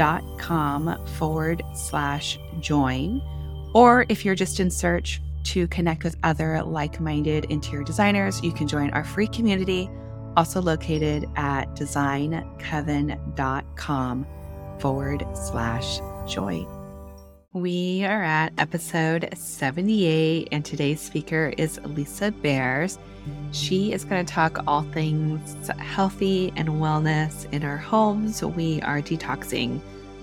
designcoven.com forward slash join. Or if you're just in search to connect with other like minded interior designers, you can join our free community, also located at designcoven.com forward slash join. We are at episode 78, and today's speaker is Lisa Beres. She is going to talk all things healthy and wellness in our homes. We are detoxing,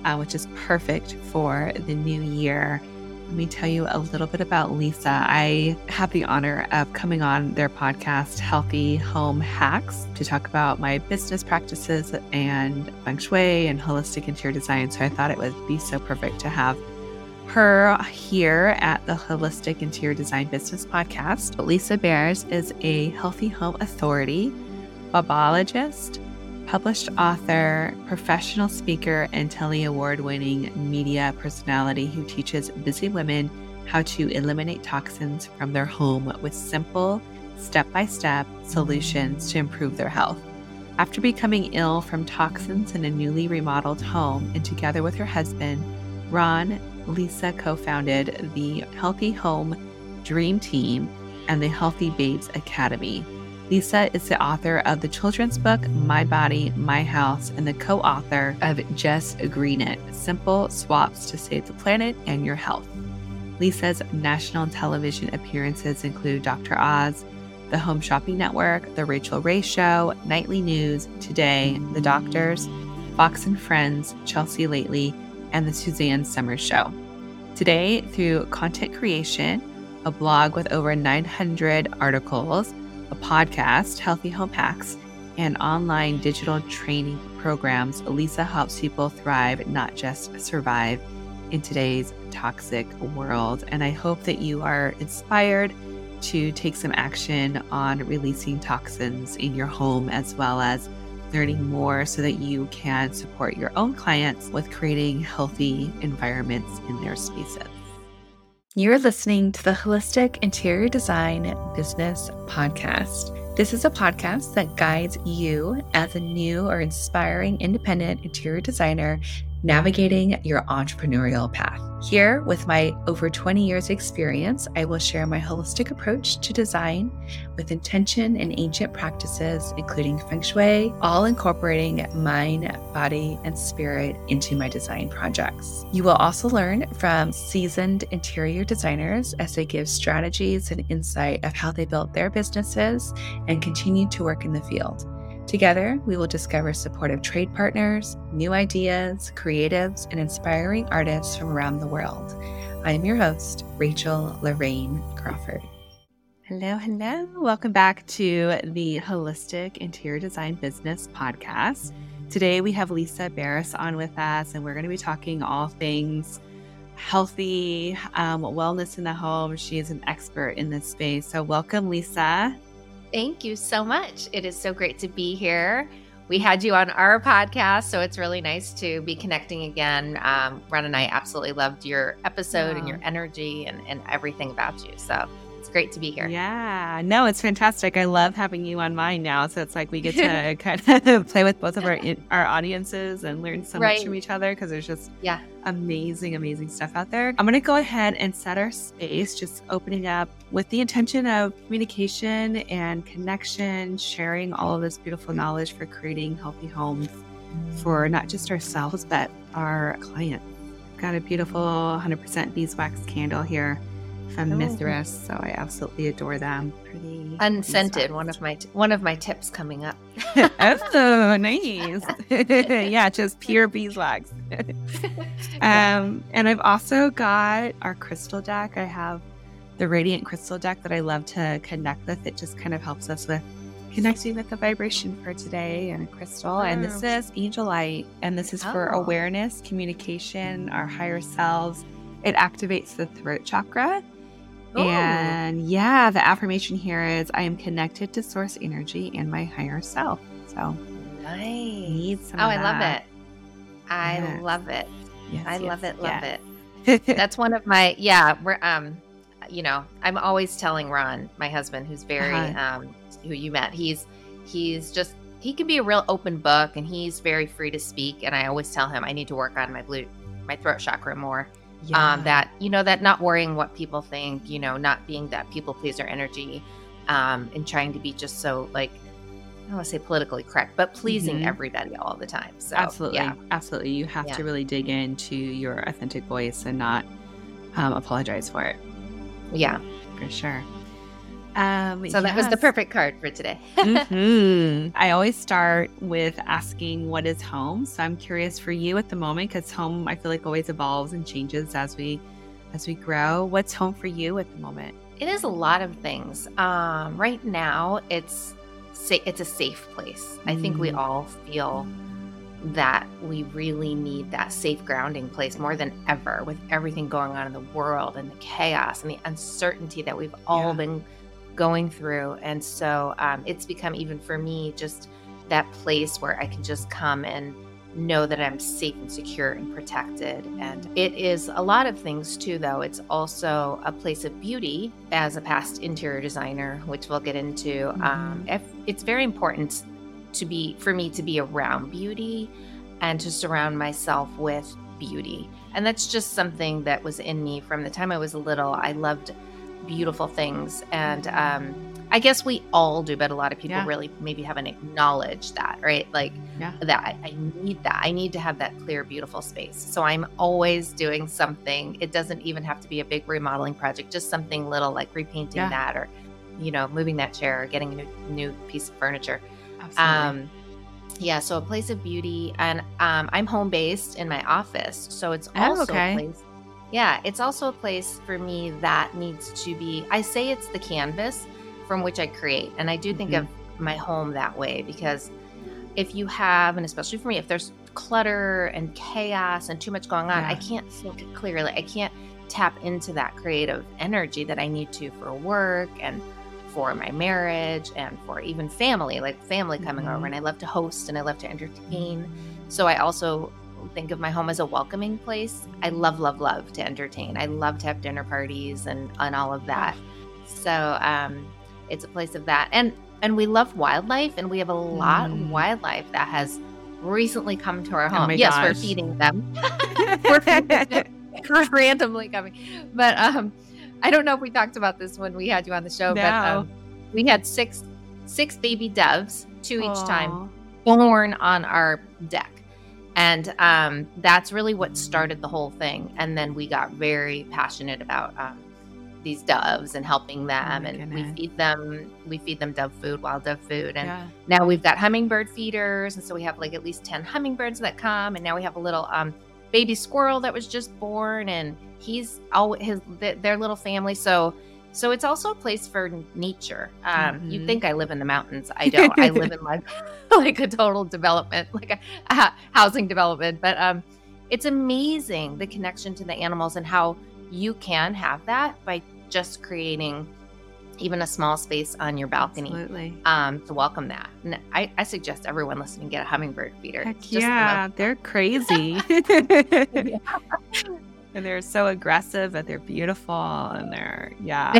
uh, which is perfect for the new year. Let me tell you a little bit about Lisa. I have the honor of coming on their podcast, Healthy Home Hacks, to talk about my business practices and feng shui and holistic interior design. So I thought it would be so perfect to have her here at the Holistic Interior Design Business Podcast. Lisa Beres is a healthy home authority, Baubiologist, published author, professional speaker, and Telly Award winning media personality who teaches busy women how to eliminate toxins from their home with simple, step by step solutions to improve their health. After becoming ill from toxins in a newly remodeled home, and together with her husband, Ron Lisa co founded the Healthy Home Dream Team and the Healthy Babes Academy. Lisa is the author of the children's book My Body, My House, and the co author of Just Green It Simple Swaps to Save the Planet and Your Health. Lisa's national television appearances include Dr. Oz, the Home Shopping Network, The Rachael Ray Show, Nightly News, Today, The Doctors, Fox and Friends, Chelsea Lately, and The Suzanne Somers Show. Today, through content creation, a blog with over 900 articles, a podcast, Healthy Home Hacks, and online digital training programs, Lisa helps people thrive, not just survive in today's toxic world. And I hope that you are inspired to take some action on releasing toxins in your home as well as learning more so that you can support your own clients with creating healthy environments in their spaces. You're listening to the Holistic Interior Design Business Podcast. This is a podcast that guides you as a new or inspiring independent interior designer navigating your entrepreneurial path. Here, with my over 20 years' experience, I will share my holistic approach to design with intention and ancient practices, including feng shui, all incorporating mind, body, and spirit into my design projects. You will also learn from seasoned interior designers as they give strategies and insight of how they built their businesses and continue to work in the field. Together, we will discover supportive trade partners, new ideas, creatives, and inspiring artists from around the world. I am your host, Rachel Lorraine Crawford. Hello, hello. Welcome back to the Holistic Interior Design Business Podcast. Today we have Lisa Beres on with us, and we're going to be talking all things healthy um, wellness in the home. She is an expert in this space. So, welcome, Lisa. Thank you so much. It is so great to be here. We had you on our podcast, so it's really nice to be connecting again. Um, Ron and I absolutely loved your episode wow. and your energy and, and everything about you. So it's great to be here. Yeah, no, it's fantastic. I love having you on mine now. So it's like we get to kind of play with both of our our audiences and learn so right. much from each other because there's just yeah amazing, amazing stuff out there. I'm going to go ahead and set our space, just opening up with the intention of communication and connection, sharing all of this beautiful knowledge for creating healthy homes for not just ourselves but our clients. Got a beautiful 100% beeswax candle here from oh. Mithras, so I absolutely adore them. Pretty unscented. One of my t- one of my tips coming up. oh, nice. yeah, just pure beeswax. um, and I've also got our crystal deck. I have the radiant crystal deck that I love to connect with. It just kind of helps us with connecting with the vibration for today and a crystal. And this is Angelite, and this is for oh. awareness, communication, our higher selves It activates the throat chakra. Ooh. And yeah, the affirmation here is I am connected to source energy and my higher self. So nice. need some Oh, I love that. it. I Yes. love it. Yes, I love it. Love yes. it. That's one of my yeah. We're um, you know, I'm always telling Ron, my husband, who's very Uh-huh. um, who you met. He's he's just he can be a real open book, and he's very free to speak. And I always tell him I need to work on my blue my throat chakra more. Yeah. Um, that you know that not worrying what people think, you know, not being that people pleaser energy, um, and trying to be just so like I don't want to say politically correct, but pleasing Mhm. everybody all the time. So absolutely. yeah, Absolutely. You have Yeah. to really dig into your authentic voice and not um, apologize for it. Yeah. For sure. Um, So that was the perfect card for today. Mhm. I always start with asking what is home. So I'm curious for you at the moment because home I feel like always evolves and changes as we as we grow. What's home for you at the moment? It is a lot of things. Um, right now, it's sa- it's a safe place. I think we Mm. all feel that we really need that safe grounding place more than ever with everything going on in the world and the chaos and the uncertainty that we've all Yeah. been going through. And so um, it's become even for me just that place where I can just come and know that I'm safe and secure and protected. And it is a lot of things too, though. It's also a place of beauty as a past interior designer, which we'll get into. Um, if, it's very important to be for me to be around beauty and to surround myself with beauty. And that's just something that was in me from the time I was little. I loved beautiful things. And um, I guess we all do, but a lot of people Yeah. really maybe haven't acknowledged that, right? Like, Yeah. that I, I need that. I need to have that clear, beautiful space. So I'm always doing something. It doesn't even have to be a big remodeling project, just something little like repainting Yeah. that or, you know, moving that chair or getting a new, new piece of furniture. Absolutely. Um, yeah, so a place of beauty, and um, I'm home based in my office, so it's Oh, also okay. a place. Yeah, it's also a place for me that needs to be. I say it's the canvas from which I create, and I do think Mhm. of my home that way because if you have, and especially for me, if there's clutter and chaos and too much going on, I can't think clearly. I can't tap into that creative energy that I need to for work and for my marriage and for even family, like family coming Mhm. over. And I love to host and I love to entertain. So I also think of my home as a welcoming place. I love, love, love to entertain. I love to have dinner parties and, and all of that. So um, it's a place of that. And and we love wildlife and we have a lot Mm. of wildlife that has recently come to our Oh home. my yes, we're feeding them. we're feeding them randomly coming. But um I don't know if we talked about this when we had you on the show, but um, we had six six baby doves, two each time, born on our deck. And um, that's really what started the whole thing. And then we got very passionate about um, these doves and helping them. my and we feed them, we feed them dove food, wild dove food. And Yeah. now we've got hummingbird feeders. And so we have like at least 10 hummingbirds that come. And now we have a little um, baby squirrel that was just born. And he's all his, their little family. So, so it's also a place for nature. Um, You Mhm. think I live in the mountains. I don't. I live in like, like a total development, like a, a housing development. But um, it's amazing the connection to the animals and how you can have that by just creating even a small space on your balcony Absolutely. um, to welcome that. And I, I suggest everyone listening get a hummingbird feeder. Heck just yeah, they're crazy. and they're so aggressive, but they're beautiful, and they're yeah.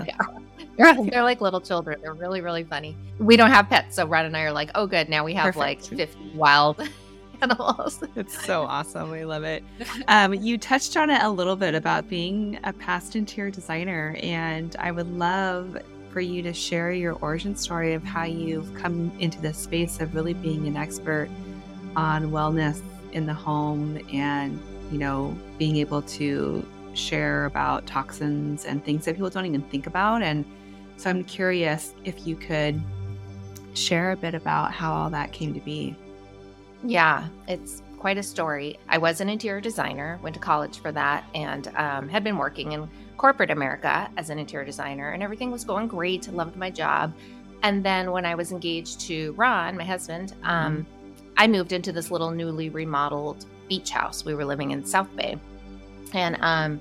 they're, they're like little children. They're really, really funny. We don't have pets, so Ron and I are like, oh, good. Now we have like 50 wild animals. It's so awesome. We love it. Um, you touched on it a little bit about being a past interior designer, and I would love for you to share your origin story of how you've come into this space of really being an expert on wellness in the home and, you know, being able to share about toxins and things that people don't even think about. And so I'm curious if you could share a bit about how all that came to be. Yeah, it's quite a story. I was an interior designer, went to college for that, and um, had been working in corporate America as an interior designer, and everything was going great. I loved my job. And then when I was engaged to Ron, my husband, um, I moved into this little newly remodeled beach house. We were living in South Bay. And um,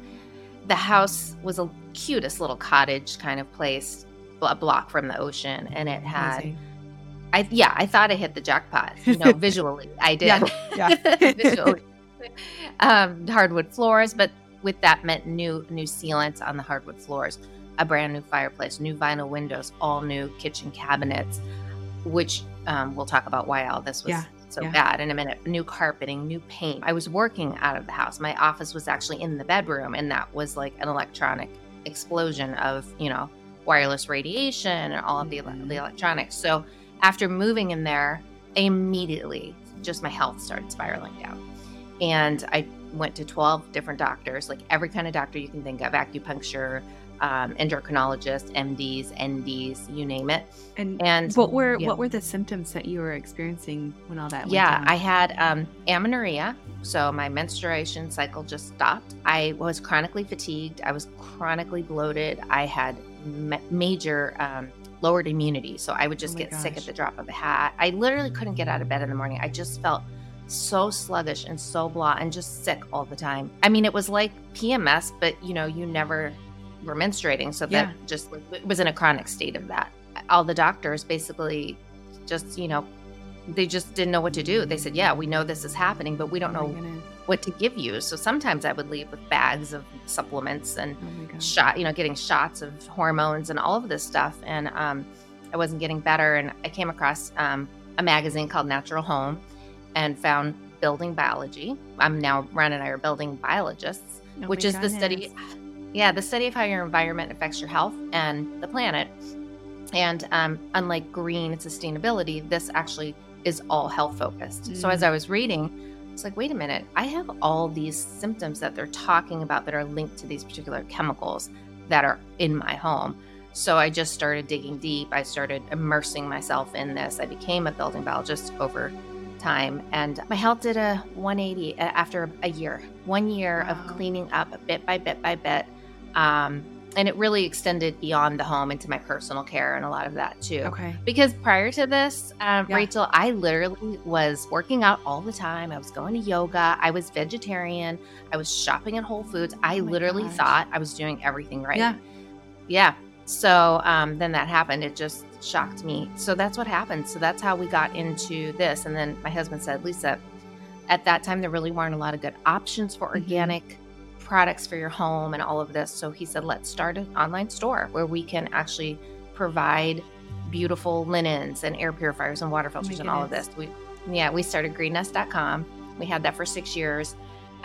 the house was a cutest little cottage kind of place, a block from the ocean, and it had. Amazing. I yeah, I thought I hit the jackpot. You know, visually, I did. Yeah, yeah. visually. Um, hardwood floors, but with that meant new new sealants on the hardwood floors, a brand new fireplace, new vinyl windows, all new kitchen cabinets, which um, we'll talk about why all this was yeah, so yeah. bad in a minute. New carpeting, new paint. I was working out of the house. My office was actually in the bedroom, and that was like an electronic explosion of you know wireless radiation and all of the, mm-hmm. the electronics. So after moving in there, immediately just my health started spiraling down. And I went to 12 different doctors, like every kind of doctor you can think of acupuncture, um, endocrinologists, MDs, NDs, you name it. And, and what were yeah. what were the symptoms that you were experiencing when all that? yeah, I had um, amenorrhea, so my menstruation cycle just stopped. I was chronically fatigued. I was chronically bloated. I had ma- major um, lowered immunity, so I would just oh get gosh. sick at the drop of a hat. I literally couldn't get out of bed in the morning. I just felt so sluggish and so blah and just sick all the time. I mean, it was like PMS, but you know, you never were menstruating. So yeah. that just it was in a chronic state of that. All the doctors basically just, you know, they just didn't know what to do. They said, Yeah, we know this is happening, but we don't oh know what to give you. So sometimes I would leave with bags of supplements and oh shot, you know, getting shots of hormones and all of this stuff. And um, I wasn't getting better. And I came across um, a magazine called Natural Home and found building biology. I'm now Ron and I are building biologists, oh which is goodness. the study, yeah, the study of how your environment affects your health and the planet. And um, unlike green sustainability, this actually is all health focused. Mm. So as mm. I was reading, it's like, wait a minute, I have all these symptoms that they're talking about that are linked to these particular chemicals that are in my home. So I just started digging deep. I started immersing myself in this. I became a building biologist over time. And my health did a 180 after a year, one year wow. of cleaning up bit by bit by bit. Um, and it really extended beyond the home into my personal care and a lot of that too. Okay. Because prior to this, um, yeah. Rachel, I literally was working out all the time. I was going to yoga. I was vegetarian. I was shopping at Whole Foods. I oh literally gosh. thought I was doing everything right. Yeah. Yeah. So um, then that happened. It just shocked me. So that's what happened. So that's how we got into this. And then my husband said, Lisa, at that time, there really weren't a lot of good options for mm-hmm. organic products for your home and all of this. So he said, let's start an online store where we can actually provide beautiful linens and air purifiers and water oh filters oh and all of this. We, yeah, we started greennest.com. We had that for six years.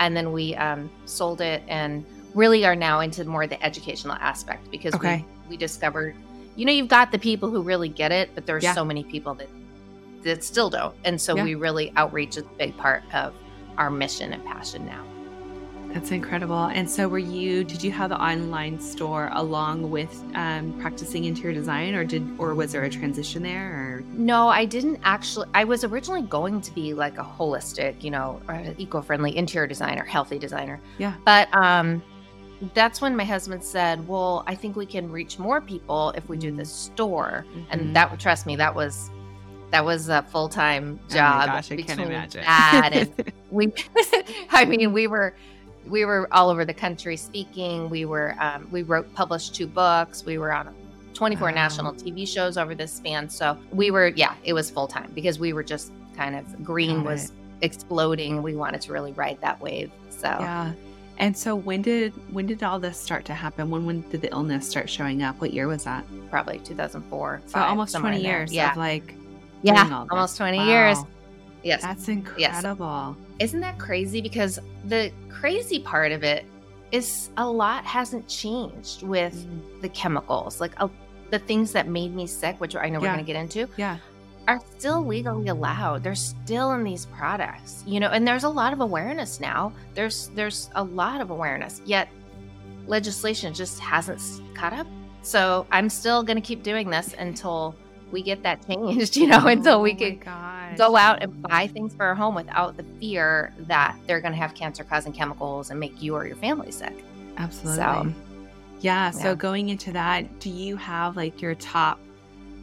And then we um, sold it and really are now into more the educational aspect because okay. we, we discovered you know, you've got the people who really get it, but there's yeah. so many people that that still don't. And so yeah. we really outreach is a big part of our mission and passion now. That's incredible. And so, were you? Did you have the online store along with um, practicing interior design, or did, or was there a transition there? Or no, I didn't actually. I was originally going to be like a holistic, you know, eco-friendly interior designer, healthy designer. Yeah. But um, that's when my husband said, "Well, I think we can reach more people if we do this store." Mm-hmm. And that, trust me, that was that was a full time job. Oh gosh, I can't imagine. That and we, I mean, we were we were all over the country speaking. We were um, we wrote published two books. We were on 24 wow. national TV shows over this span. So we were, yeah, it was full time because we were just kind of green Got was it. exploding. We wanted to really ride that wave. So yeah. And so when did when did all this start to happen? When when did the illness start showing up? What year was that? Probably 2004. So five, almost 20 years yeah. of like yeah, almost 20 wow. years. Yes. That's incredible. Yes. Isn't that crazy because the crazy part of it is a lot hasn't changed with mm. the chemicals. Like uh, the things that made me sick, which I know yeah. we're going to get into. Yeah are still legally allowed. They're still in these products, you know, and there's a lot of awareness now. There's there's a lot of awareness, yet legislation just hasn't caught up. So I'm still going to keep doing this until we get that changed, you know, until we oh can go out and buy things for our home without the fear that they're going to have cancer causing chemicals and make you or your family sick. Absolutely. So, yeah. So going into that, do you have like your top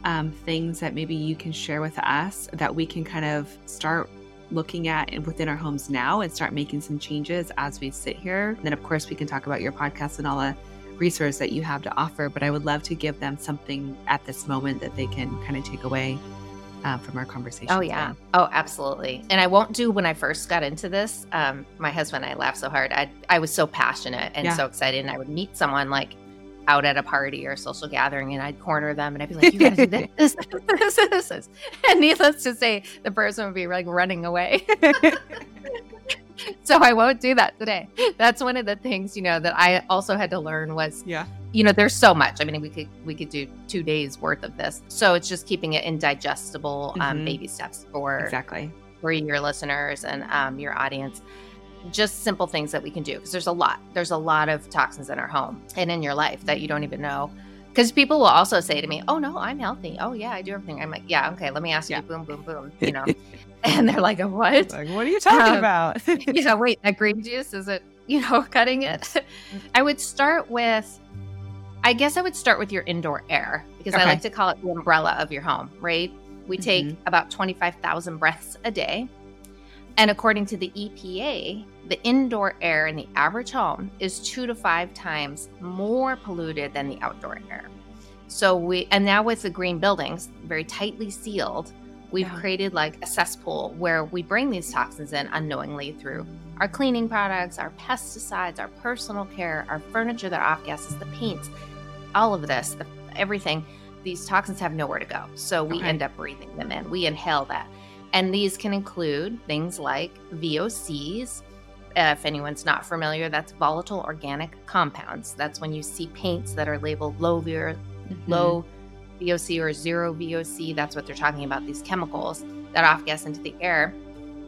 um, things that maybe you can share with us that we can kind of start looking at within our homes now and start making some changes as we sit here. And then, of course, we can talk about your podcast and all the resource that you have to offer. But I would love to give them something at this moment that they can kind of take away uh, from our conversation. Oh, yeah. Today. Oh, absolutely. And I won't do when I first got into this. Um, my husband and I laughed so hard. I, I was so passionate and yeah. so excited. And I would meet someone like out at a party or a social gathering and I'd corner them and I'd be like, you gotta do this, this, this, this. And needless to say, the person would be like running away. so I won't do that today. That's one of the things, you know, that I also had to learn was, yeah, you know, there's so much. I mean, we could we could do two days worth of this. So it's just keeping it in digestible um, mm-hmm. baby steps for exactly for your listeners and um, your audience. Just simple things that we can do because there's a lot. There's a lot of toxins in our home and in your life that you don't even know. Because people will also say to me, "Oh no, I'm healthy. Oh yeah, I do everything." I'm like, "Yeah, okay. Let me ask yeah. you, boom, boom, boom." You know, and they're like, "What? Like, what are you talking um, about?" know, wait, that green juice is it? You know, cutting it. I would start with, I guess I would start with your indoor air because okay. I like to call it the umbrella of your home. Right? We take mm-hmm. about twenty five thousand breaths a day, and according to the EPA, the indoor air in the average home is two to five times more polluted than the outdoor air. So we, and now with the green buildings, very tightly sealed, we've yeah. created like a cesspool where we bring these toxins in unknowingly through our cleaning products, our pesticides, our personal care, our furniture that off gases, the paints, all of this, the, everything. These toxins have nowhere to go. So we okay. end up breathing them in. We inhale that. And these can include things like VOCs. If anyone's not familiar, that's volatile organic compounds. That's when you see paints that are labeled low, mm-hmm. low VOC or zero VOC. That's what they're talking about, these chemicals that off gas into the air.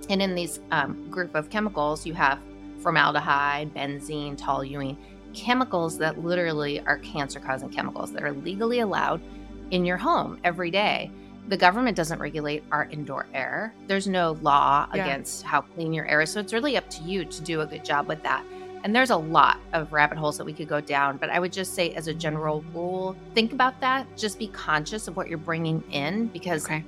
And in these um, group of chemicals, you have formaldehyde, benzene, toluene, chemicals that literally are cancer causing chemicals that are legally allowed in your home every day. The government doesn't regulate our indoor air. There's no law yeah. against how clean your air is. So it's really up to you to do a good job with that. And there's a lot of rabbit holes that we could go down, but I would just say, as a general rule, think about that. Just be conscious of what you're bringing in because okay.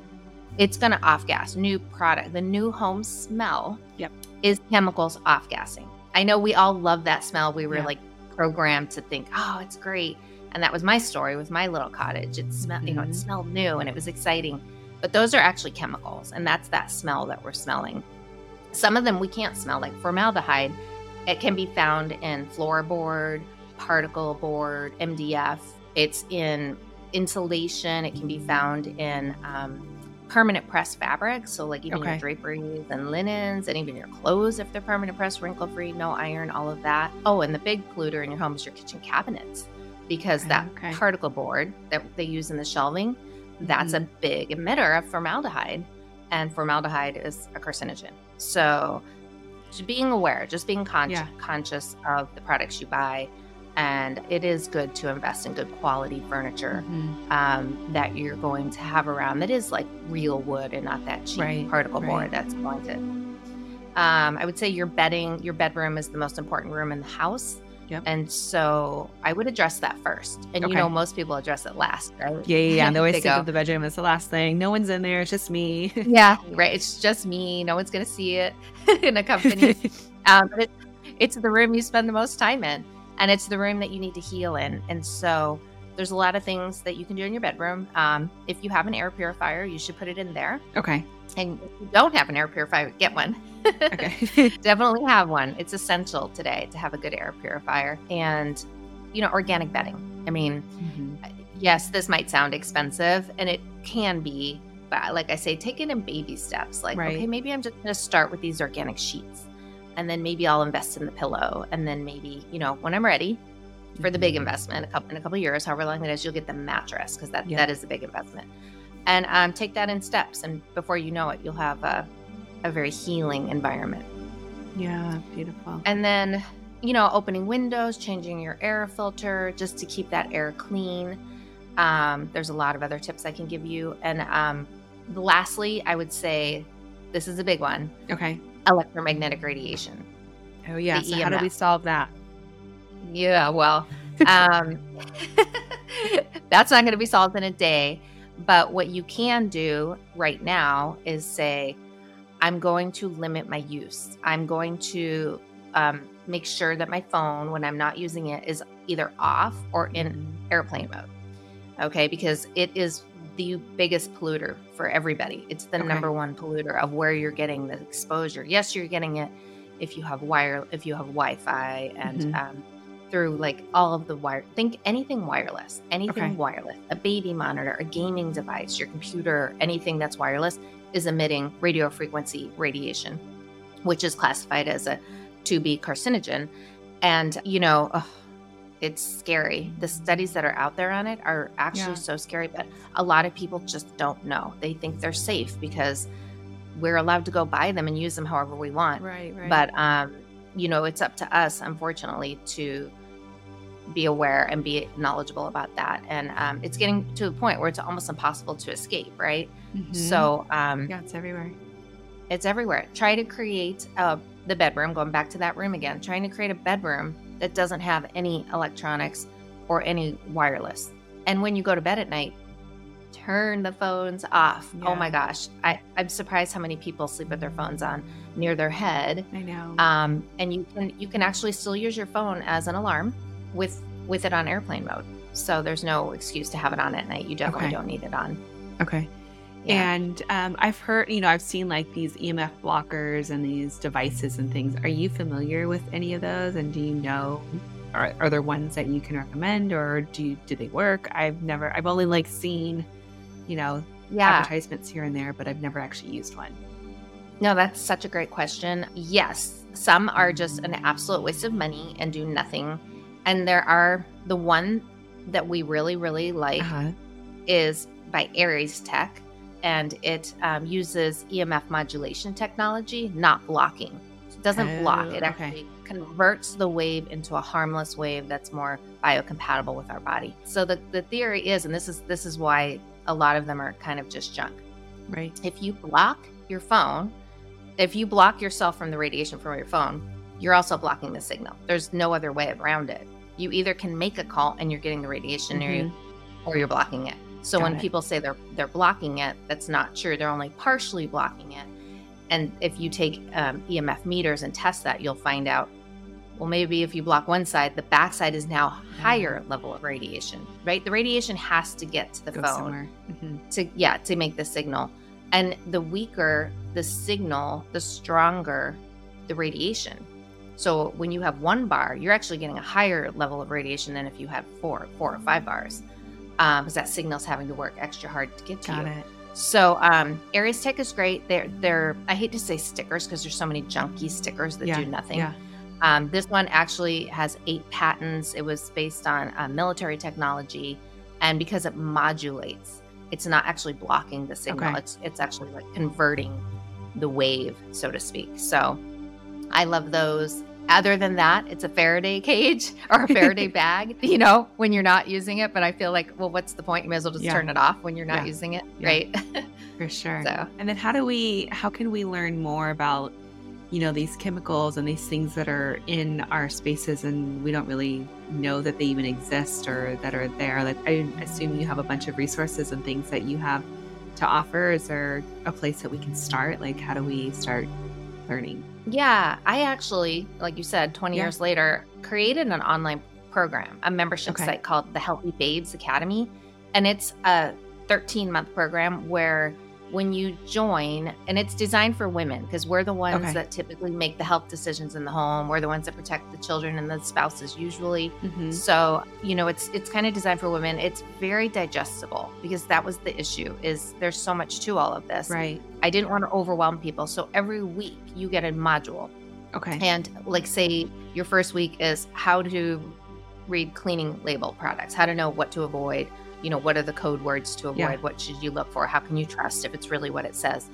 it's going to off gas. New product, the new home smell yep. is chemicals off gassing. I know we all love that smell. We were yeah. like programmed to think, oh, it's great. And that was my story with my little cottage. It smelled, mm-hmm. you know, it mm-hmm. smelled new and it was exciting. But those are actually chemicals, and that's that smell that we're smelling. Some of them we can't smell, like formaldehyde it can be found in floorboard, particle board, MDF. It's in insulation. It can be found in um, permanent press fabric. So, like even okay. your draperies and linens, and even your clothes, if they're permanent press, wrinkle free, no iron, all of that. Oh, and the big polluter in your home is your kitchen cabinets because that okay. particle board that they use in the shelving, that's mm-hmm. a big emitter of formaldehyde. And formaldehyde is a carcinogen. So, just being aware, just being con- yeah. conscious of the products you buy. And it is good to invest in good quality furniture mm-hmm. um, that you're going to have around that is like real wood and not that cheap right, particle right. board that's to. Um, I would say your bedding, your bedroom is the most important room in the house. Yep. And so I would address that first. And okay. you know, most people address it last, right? Yeah, yeah, yeah. And they always think of the bedroom as the last thing. No one's in there. It's just me. yeah, right. It's just me. No one's going to see it in a company. um, but it, it's the room you spend the most time in. And it's the room that you need to heal in. And so there's a lot of things that you can do in your bedroom. Um, if you have an air purifier, you should put it in there. Okay. And if you don't have an air purifier, get one. Okay. Definitely have one. It's essential today to have a good air purifier and, you know, organic bedding. I mean, mm-hmm. yes, this might sound expensive and it can be, but like I say, take it in baby steps. Like, right. okay, maybe I'm just going to start with these organic sheets and then maybe I'll invest in the pillow. And then maybe, you know, when I'm ready, for the big mm-hmm. investment, a couple in a couple years, however long it is, you'll get the mattress because that that is a big investment and um, take that in steps. And before you know it, you'll have a, a very healing environment. Yeah, beautiful. And then, you know, opening windows, changing your air filter just to keep that air clean. Um, there's a lot of other tips I can give you. And um, lastly, I would say this is a big one. Okay. Electromagnetic radiation. Oh, yeah. The so, EMF. how do we solve that? Yeah, well, um, that's not going to be solved in a day. But what you can do right now is say, I'm going to limit my use. I'm going to um, make sure that my phone, when I'm not using it, is either off or in mm-hmm. airplane mode. Okay, because it is the biggest polluter for everybody. It's the okay. number one polluter of where you're getting the exposure. Yes, you're getting it if you have wire, if you have Wi-Fi, and mm-hmm. um, through like all of the wire. Think anything wireless, anything okay. wireless, a baby monitor, a gaming device, your computer, anything that's wireless is emitting radio frequency radiation, which is classified as a 2B carcinogen. And you know. It's scary. The studies that are out there on it are actually yeah. so scary, but a lot of people just don't know. They think they're safe because we're allowed to go buy them and use them however we want. Right, right. But um, you know, it's up to us, unfortunately, to be aware and be knowledgeable about that. And um, it's getting to a point where it's almost impossible to escape, right? Mm-hmm. So um, yeah, it's everywhere. It's everywhere. Try to create uh, the bedroom. Going back to that room again. Trying to create a bedroom that doesn't have any electronics or any wireless. And when you go to bed at night, turn the phones off. Yeah. Oh my gosh. I, I'm surprised how many people sleep with their phones on near their head. I know. Um, and you can you can actually still use your phone as an alarm with with it on airplane mode. So there's no excuse to have it on at night. You definitely okay. don't need it on. Okay. Yeah. And um, I've heard, you know, I've seen like these EMF blockers and these devices and things. Are you familiar with any of those? And do you know, are, are there ones that you can recommend or do you, do they work? I've never, I've only like seen, you know, yeah. advertisements here and there, but I've never actually used one. No, that's such a great question. Yes, some are just an absolute waste of money and do nothing. And there are the one that we really, really like uh-huh. is by AiresTech and it um, uses EMF modulation technology, not blocking. it doesn't oh, block, it actually okay. converts the wave into a harmless wave that's more biocompatible with our body. So the, the theory is, and this is this is why a lot of them are kind of just junk. Right. If you block your phone, if you block yourself from the radiation from your phone, you're also blocking the signal. There's no other way around it. You either can make a call and you're getting the radiation mm-hmm. you, or you're blocking it. So Got when it. people say they're they're blocking it, that's not true. They're only partially blocking it. And if you take um, EMF meters and test that, you'll find out. Well, maybe if you block one side, the back side is now higher mm-hmm. level of radiation, right? The radiation has to get to the Go phone mm-hmm. to yeah to make the signal. And the weaker the signal, the stronger the radiation. So when you have one bar, you're actually getting a higher level of radiation than if you had four, four or five bars because um, that signal's having to work extra hard to get to Got you. It. So um, AiresTech is great. They're they're I hate to say stickers because there's so many junky stickers that yeah, do nothing. Yeah. Um, this one actually has eight patents. It was based on uh, military technology, and because it modulates, it's not actually blocking the signal. Okay. It's it's actually like converting the wave, so to speak. So I love those. Other than that, it's a Faraday cage or a Faraday bag, you know, when you're not using it. But I feel like, well, what's the point? You may as well just yeah. turn it off when you're not yeah. using it, yeah. right? For sure. So, and then how do we, how can we learn more about, you know, these chemicals and these things that are in our spaces and we don't really know that they even exist or that are there? Like, I assume you have a bunch of resources and things that you have to offer. Is there a place that we can start? Like, how do we start learning? Yeah, I actually, like you said, 20 yeah. years later, created an online program, a membership okay. site called the Healthy Babes Academy. And it's a 13 month program where when you join, and it's designed for women because we're the ones okay. that typically make the health decisions in the home. We're the ones that protect the children and the spouses usually. Mm-hmm. So, you know, it's it's kind of designed for women. It's very digestible because that was the issue is there's so much to all of this. Right. I didn't want to overwhelm people. So every week you get a module. Okay. And like say your first week is how to read cleaning label products, how to know what to avoid you know what are the code words to avoid yeah. what should you look for how can you trust if it's really what it says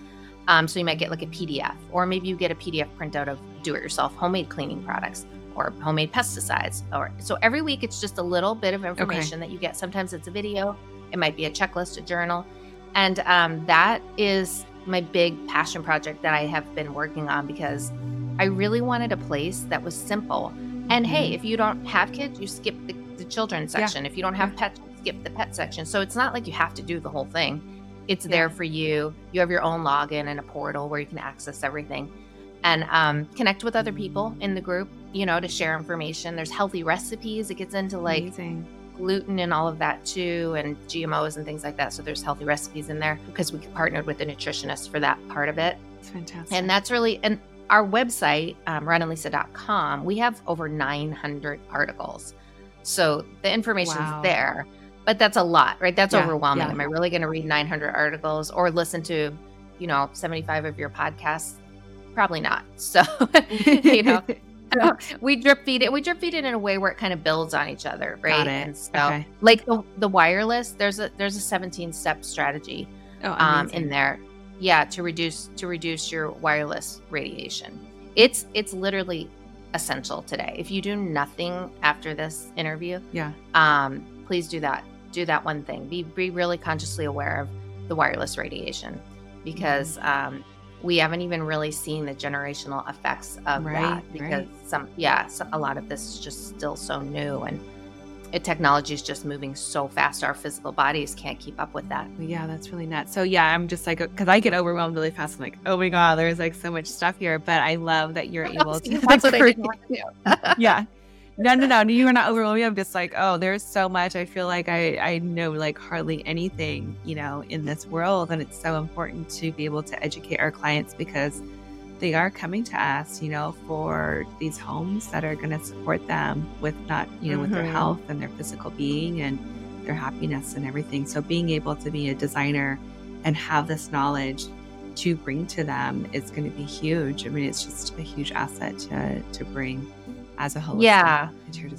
um, so you might get like a pdf or maybe you get a pdf printout of do it yourself homemade cleaning products or homemade pesticides or so every week it's just a little bit of information okay. that you get sometimes it's a video it might be a checklist a journal and um, that is my big passion project that i have been working on because i really wanted a place that was simple and hey mm-hmm. if you don't have kids you skip the, the children's section yeah. if you don't have pets skip the pet section. So it's not like you have to do the whole thing. It's yeah. there for you. You have your own login and a portal where you can access everything and um, connect with other people in the group, you know, to share information. There's healthy recipes. It gets into like Amazing. gluten and all of that too, and GMOs and things like that. So there's healthy recipes in there because we partnered with a nutritionist for that part of it. It's fantastic. And that's really, and our website, um, ronandlisa.com, we have over 900 articles. So the information's wow. there, but that's a lot, right? That's yeah, overwhelming. Yeah. Am I really going to read 900 articles or listen to, you know, 75 of your podcasts? Probably not. So, you know, we drip feed it. We drip feed it in a way where it kind of builds on each other, right? And so, okay. like the the wireless, there's a there's a 17 step strategy oh, um, in there. Yeah, to reduce to reduce your wireless radiation. It's it's literally essential today. If you do nothing after this interview, yeah, um, please do that. Do that one thing. Be be really consciously aware of the wireless radiation because mm-hmm. um, we haven't even really seen the generational effects of right, that because right. some yeah a lot of this is just still so new and it, technology is just moving so fast our physical bodies can't keep up with that yeah that's really nuts so yeah i'm just like because i get overwhelmed really fast i'm like oh my god there's like so much stuff here but i love that you're able to that's what I do. yeah no, no, no. You are not overwhelming. I'm just like, oh, there's so much. I feel like I, I know like hardly anything, you know, in this world. And it's so important to be able to educate our clients because they are coming to us, you know, for these homes that are going to support them with not, you know, mm-hmm. with their mm-hmm. health and their physical being and their happiness and everything. So being able to be a designer and have this knowledge to bring to them is going to be huge. I mean, it's just a huge asset to, to bring as a holistic yeah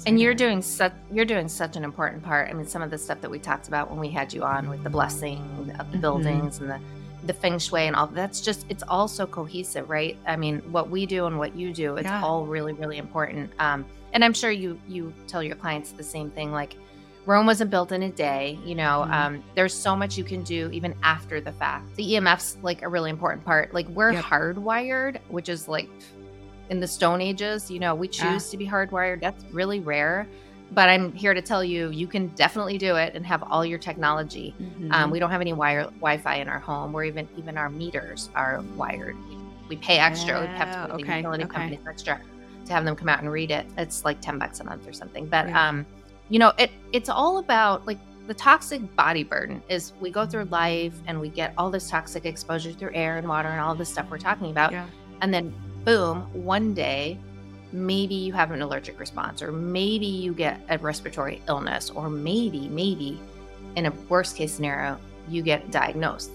and you're doing such you're doing such an important part i mean some of the stuff that we talked about when we had you on with the blessing of the mm-hmm. buildings and the the feng shui and all that's just it's all so cohesive right i mean what we do and what you do it's yeah. all really really important um, and i'm sure you you tell your clients the same thing like Rome wasn't built in a day. You know, mm-hmm. um, there's so much you can do even after the fact. The EMF's like a really important part. Like we're yep. hardwired, which is like in the Stone Ages. You know, we choose yeah. to be hardwired. That's really rare. But I'm here to tell you, you can definitely do it and have all your technology. Mm-hmm. Um, we don't have any wire Wi-Fi in our home, or even even our meters are wired. We pay extra. we have to pay okay. the utility okay. companies extra to have them come out and read it. It's like ten bucks a month or something. But right. um, you know, it it's all about like the toxic body burden is we go through life and we get all this toxic exposure through air and water and all this stuff we're talking about. Yeah. And then boom, one day, maybe you have an allergic response, or maybe you get a respiratory illness, or maybe, maybe in a worst case scenario, you get diagnosed,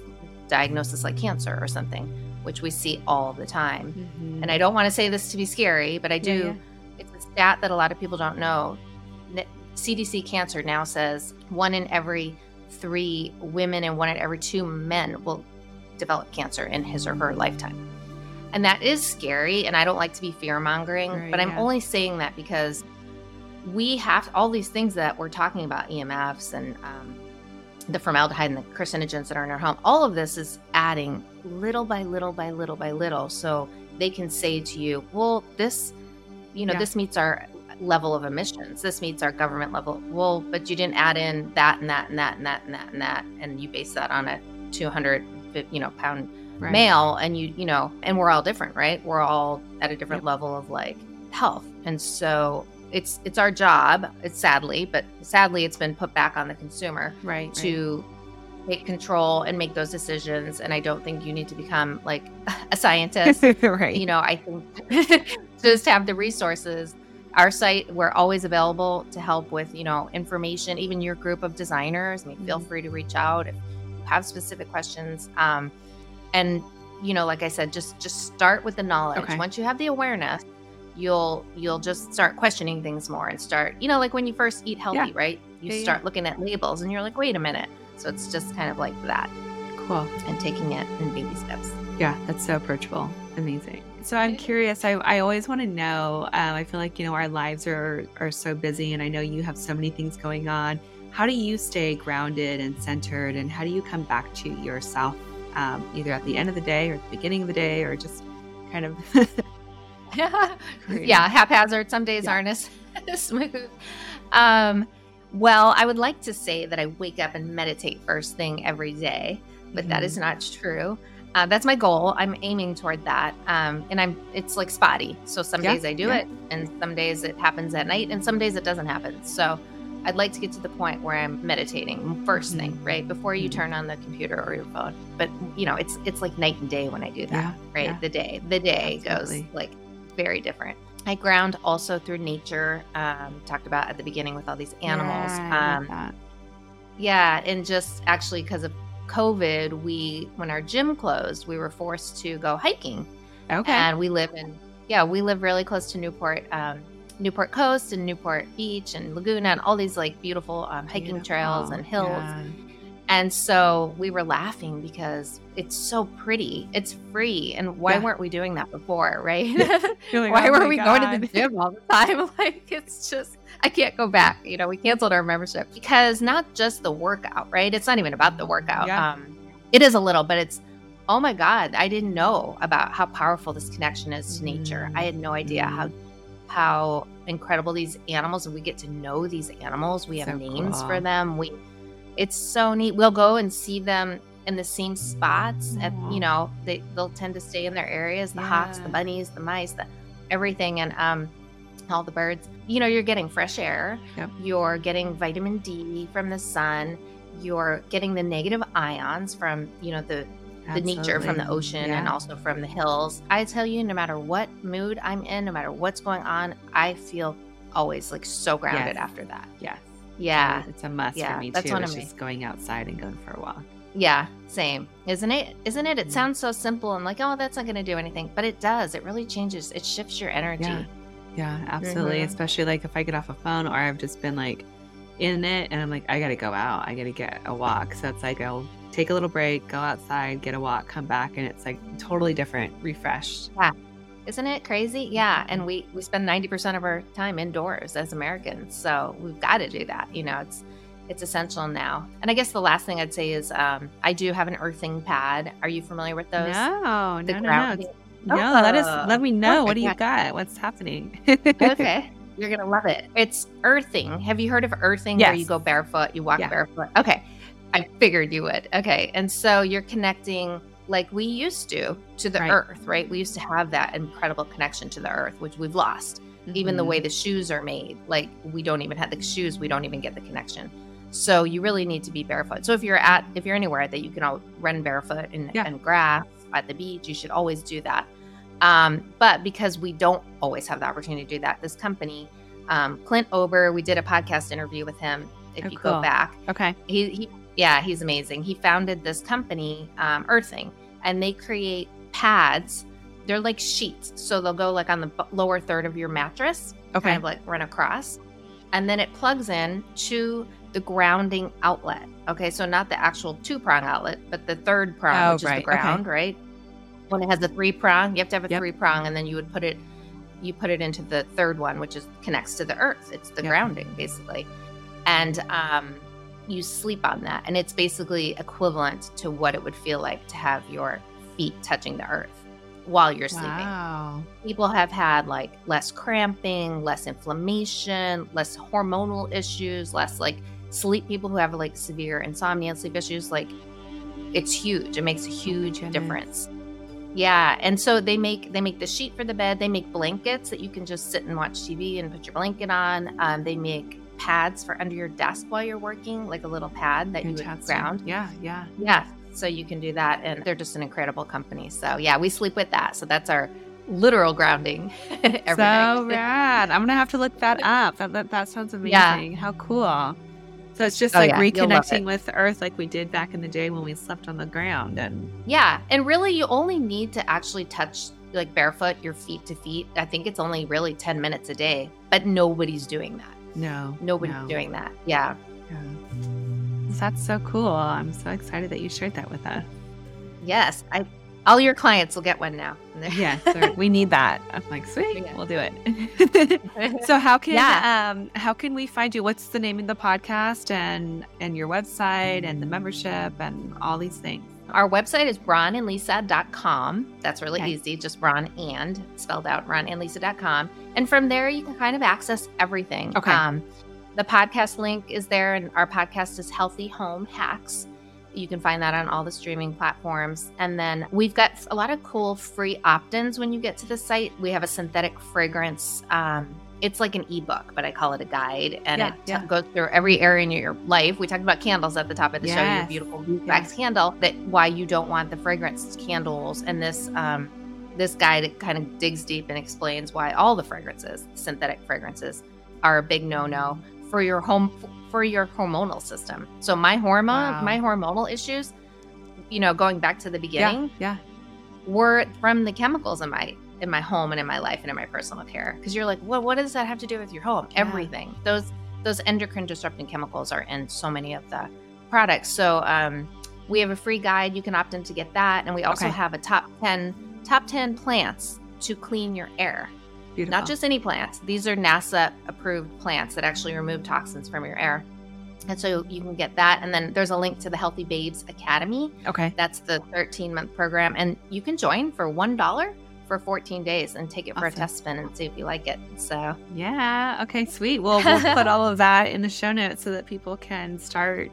diagnosis like cancer or something, which we see all the time. Mm-hmm. And I don't want to say this to be scary, but I do. Yeah, yeah. It's a stat that a lot of people don't know. CDC Cancer now says one in every three women and one in every two men will develop cancer in his or her lifetime. And that is scary. And I don't like to be fear mongering, right, but I'm yeah. only saying that because we have all these things that we're talking about EMFs and um, the formaldehyde and the carcinogens that are in our home. All of this is adding little by little by little by little. So they can say to you, well, this, you know, yeah. this meets our level of emissions. This meets our government level. Well, but you didn't add in that and that and that and that and that and that. And you base that on a 200, you know, pound right. male and you you know and we're all different right we're all at a different yep. level of like health and so it's it's our job it's sadly but sadly it's been put back on the consumer right to right. take control and make those decisions and i don't think you need to become like a scientist right you know i think just have the resources our site we're always available to help with you know information even your group of designers I mean, feel mm-hmm. free to reach out if you have specific questions um, and you know like i said just just start with the knowledge. Okay. once you have the awareness you'll you'll just start questioning things more and start you know like when you first eat healthy yeah. right? You yeah, start yeah. looking at labels and you're like wait a minute. So it's just kind of like that. Cool. And taking it in baby steps. Yeah that's so approachable. Amazing. So i'm curious i, I always want to know um, i feel like you know our lives are are so busy and i know you have so many things going on. How do you stay grounded and centered and how do you come back to yourself um, either at the end of the day or at the beginning of the day or just kind of yeah haphazard some days yeah. aren't as smooth um, well i would like to say that i wake up and meditate first thing every day but mm-hmm. that is Mm-hmm. not true. Uh, that's my goal. I'm aiming toward that. Um, and I'm, it's like spotty. So some Yeah, days I do yeah. it and some days it happens at night and some days it doesn't happen. So I'd like to get to the point where I'm meditating 1st thing, Mhm. right? Before you Mhm. turn on the computer or your phone. But you know, it's, it's like night and day when I do that, Yeah, right? yeah. The day, the day Absolutely. goes like very different. I ground also through nature. Um, talked about at the beginning with all these animals. Yeah, um, yeah, and just actually because of COVID, we when our gym closed, we were forced to go hiking, Okay. and we live in yeah, we live really close to Newport, um, Newport Coast and Newport Beach and Laguna and all these like beautiful um, hiking trails and hills. Yeah. And so we were laughing because it's so pretty, it's free, and why Yeah. weren't we doing that before, right? Like, why "Oh were my we going to the gym all the time? Like it's just I can't go back. You know, we canceled our membership because not just the workout, right? It's not even about the workout. Yeah. Um, it is a little, but it's oh my god, I didn't know about how powerful this connection is to nature. I had no idea how how incredible these animals and we get to know these animals. We have So names for them. We it's so neat. We'll go and see them in the same spots at you know, they they'll tend to stay in their areas, the hawks, the bunnies, the mice, the everything and um all the birds. You know, you're getting fresh air. Yep. You're getting vitamin D from the sun. You're getting the negative ions from, you know, the the nature from the Absolutely. ocean and also from the hills. I tell you, no matter what mood I'm in, no matter what's going on, I feel always like so grounded Yes. after that. Yes. Yeah. It's a must Yeah, for me that's too. one It's of me. just going outside and going for a walk. Yeah, same. Isn't it? Isn't it? It Mhm. sounds so simple and like, oh, that's not going to do anything, but it does. It really changes. It shifts your energy. Yeah. Yeah, absolutely. Mhm. Especially like if I get off a phone or I've just been like in it and I'm like, I gotta go out. I gotta get a walk. So it's like I'll take a little break, go outside, get a walk, come back, and it's like totally different, refreshed. Yeah. Isn't it crazy? Yeah. And we we spend 90% of our time indoors as Americans. So we've got to do that. You know, it's it's essential now. And I guess the last thing I'd say is um, I do have an earthing pad. Are you familiar with those? No, The no, no, no. It's- No, let us Oh, let me know. What do you got? What's happening? okay. You're to love it. It's earthing. Have you heard of earthing where you go barefoot, you walk Yeah. barefoot? Okay. I figured you would. Okay. And so you're connecting like we used to to the Right. earth, right? We used to have that incredible connection to the earth, which we've lost. Even the way the shoes are made, like we don't even have the shoes, we don't even get the connection. So you really need to be barefoot. So if you're at if you're anywhere that you can all run barefoot and, Yeah. in grass at the beach, you should always do that. Um, but because we don't always have the opportunity to do that, this company, um, Clint Ober, we did a podcast interview with him. If Oh, you cool. go back, Okay. he, he yeah he's amazing he founded this company um, earthing and they create pads they're like sheets so they'll go like on the b- lower third of your mattress Okay. kind of like run across and then it plugs in to the grounding outlet okay so not the actual two prong outlet but the third prong Oh, which is right, the okay. ground right when it has a three prong you have to have a Yep. three prong and then you would put it you put it into the third one which is connects to the earth it's the Yep. grounding basically and um you sleep on that. And it's basically equivalent to what it would feel like to have your feet touching the earth while you're sleeping. Wow. people have had like less cramping less inflammation less hormonal issues less like sleep people who have like severe insomnia and sleep issues like it's huge. It makes a huge goodness. difference. Yeah. And so they make they make the sheet for the bed. They make blankets that you can just sit and watch tv and put your blanket on. Um, they make pads for under your desk while you're working like a little pad that you would ground Yeah, yeah. yeah so you can do that and they're just an incredible company so yeah we sleep with that so that's our literal grounding every so night. rad. I'm gonna have to look that up. That that, that sounds amazing. Yeah. How cool. So it's just Oh, like yeah, reconnecting with the earth like we did back in the day when we slept on the ground and Yeah, and really, you only need to actually touch like barefoot your feet to feet. I think it's only really ten minutes a day, but nobody's doing that. No. Nobody's no. doing that. Yeah, Yeah. That's so cool. I'm so excited that you shared that with us. yes. I all your clients will get one now. Yes, so we need that. I'm like, sweet, Yeah. we'll do it. so how can Yeah. um how can we find you? What's the name of the podcast and and your website and the membership and all these things? Our website is ronandlisa.com. That's really Okay. easy. Just Ron and spelled out ronandlisa.com. And from there, you can kind of access everything. Okay. Um, the podcast link is there, and our podcast is Healthy Home Hacks. You can find that on all the streaming platforms. And then we've got a lot of cool free opt ins when you get to the site. We have a synthetic fragrance. Um, it's like an ebook, but I call it a guide, and yeah, it t- yeah. goes through every area in your life. We talked about candles at the top of the yes. show. Your beautiful wax candle. That why you don't want the fragrance candles, and this um, this guide kind of digs deep and explains why all the fragrances, synthetic fragrances, are a big no no for your home for your hormonal system. So my hormone, wow. my hormonal issues, you know, going back to the beginning, yeah, yeah, were from the chemicals in my in my home and in my life and in my personal care. Because you're like, well, what does that have to do with your home? Yeah. Everything. Those those endocrine disrupting chemicals are in so many of the products. So um, we have a free guide. You can opt in to get that, and we also okay. have a top ten top ten plants to clean your air. Beautiful. Not just any plants. These are NASA approved plants that actually remove toxins from your air. And so you can get that. And then there's a link to the Healthy Babes Academy. Okay. That's the 13 month program. And you can join for $1 for 14 days and take it for a test spin and see if you like it. So, yeah. Okay, sweet. Well, we'll put all of that in the show notes so that people can start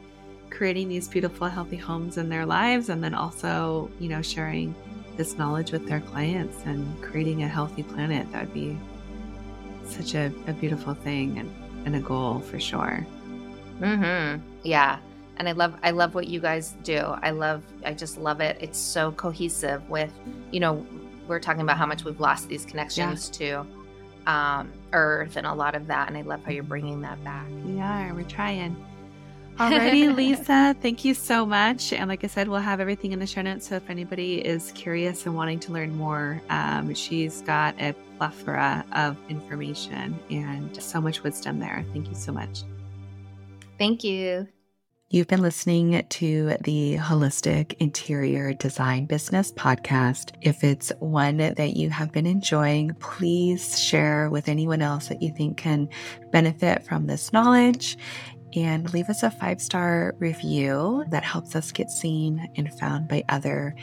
creating these beautiful, healthy homes in their lives and then also, you know, sharing this knowledge with their clients and creating a healthy planet. That would be such a, a beautiful thing and, and a goal for sure. Mm-hmm. Yeah. And I love I love what you guys do. I love I just love it. It's so cohesive with, you know, we're talking about how much we've lost these connections yeah. to um, earth and a lot of that and i love how you're bringing that back we are we're trying Alrighty, Lisa, thank you so much. And like I said, we'll have everything in the show notes. So if anybody is curious and wanting to learn more, um, she's got a plethora of information and so much wisdom there. Thank you so much. Thank you. You've been listening to the Holistic Interior Design Business podcast. If it's one that you have been enjoying, please share with anyone else that you think can benefit from this knowledge and leave us a five star review that helps us get seen and found by other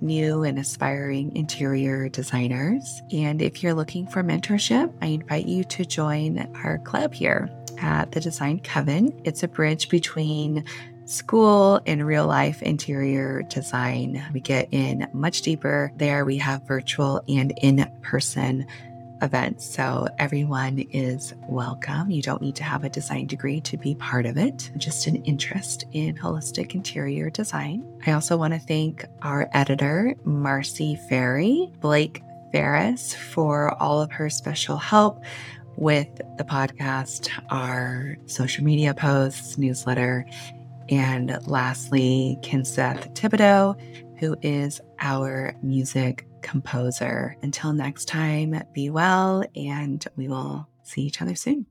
new and aspiring interior designers. And if you're looking for mentorship, I invite you to join our club here at the Design Coven. It's a bridge between school and real life interior design. We get in much deeper there. We have virtual and in person events. So everyone is welcome. You don't need to have a design degree to be part of it, just an interest in holistic interior design. I also want to thank our editor, Marcy Ferry, Blake Ferris, for all of her special help with the podcast, our social media posts, newsletter, and lastly, Kinseth Thibodeau, who is our music composer. Until next time, be well, and we will see each other soon.